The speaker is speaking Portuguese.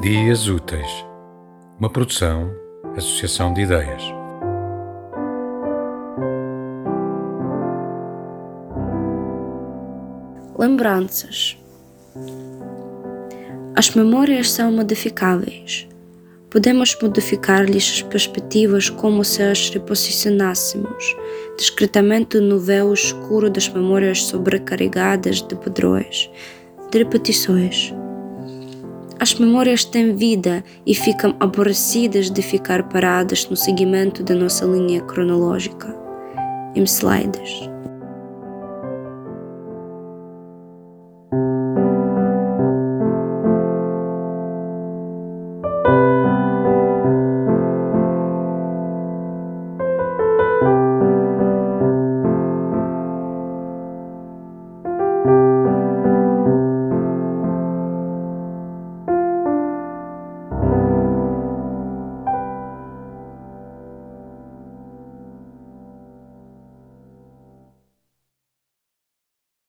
Dias Úteis, uma produção, associação de ideias. Lembranças. As memórias são modificáveis. Podemos modificar-lhes as perspectivas como se as reposicionássemos discretamente no véu escuro das memórias sobrecarregadas de padrões, de repetições as memórias têm vida e ficam aborrecidas de ficar paradas no seguimento da nossa linha cronológica, em slides.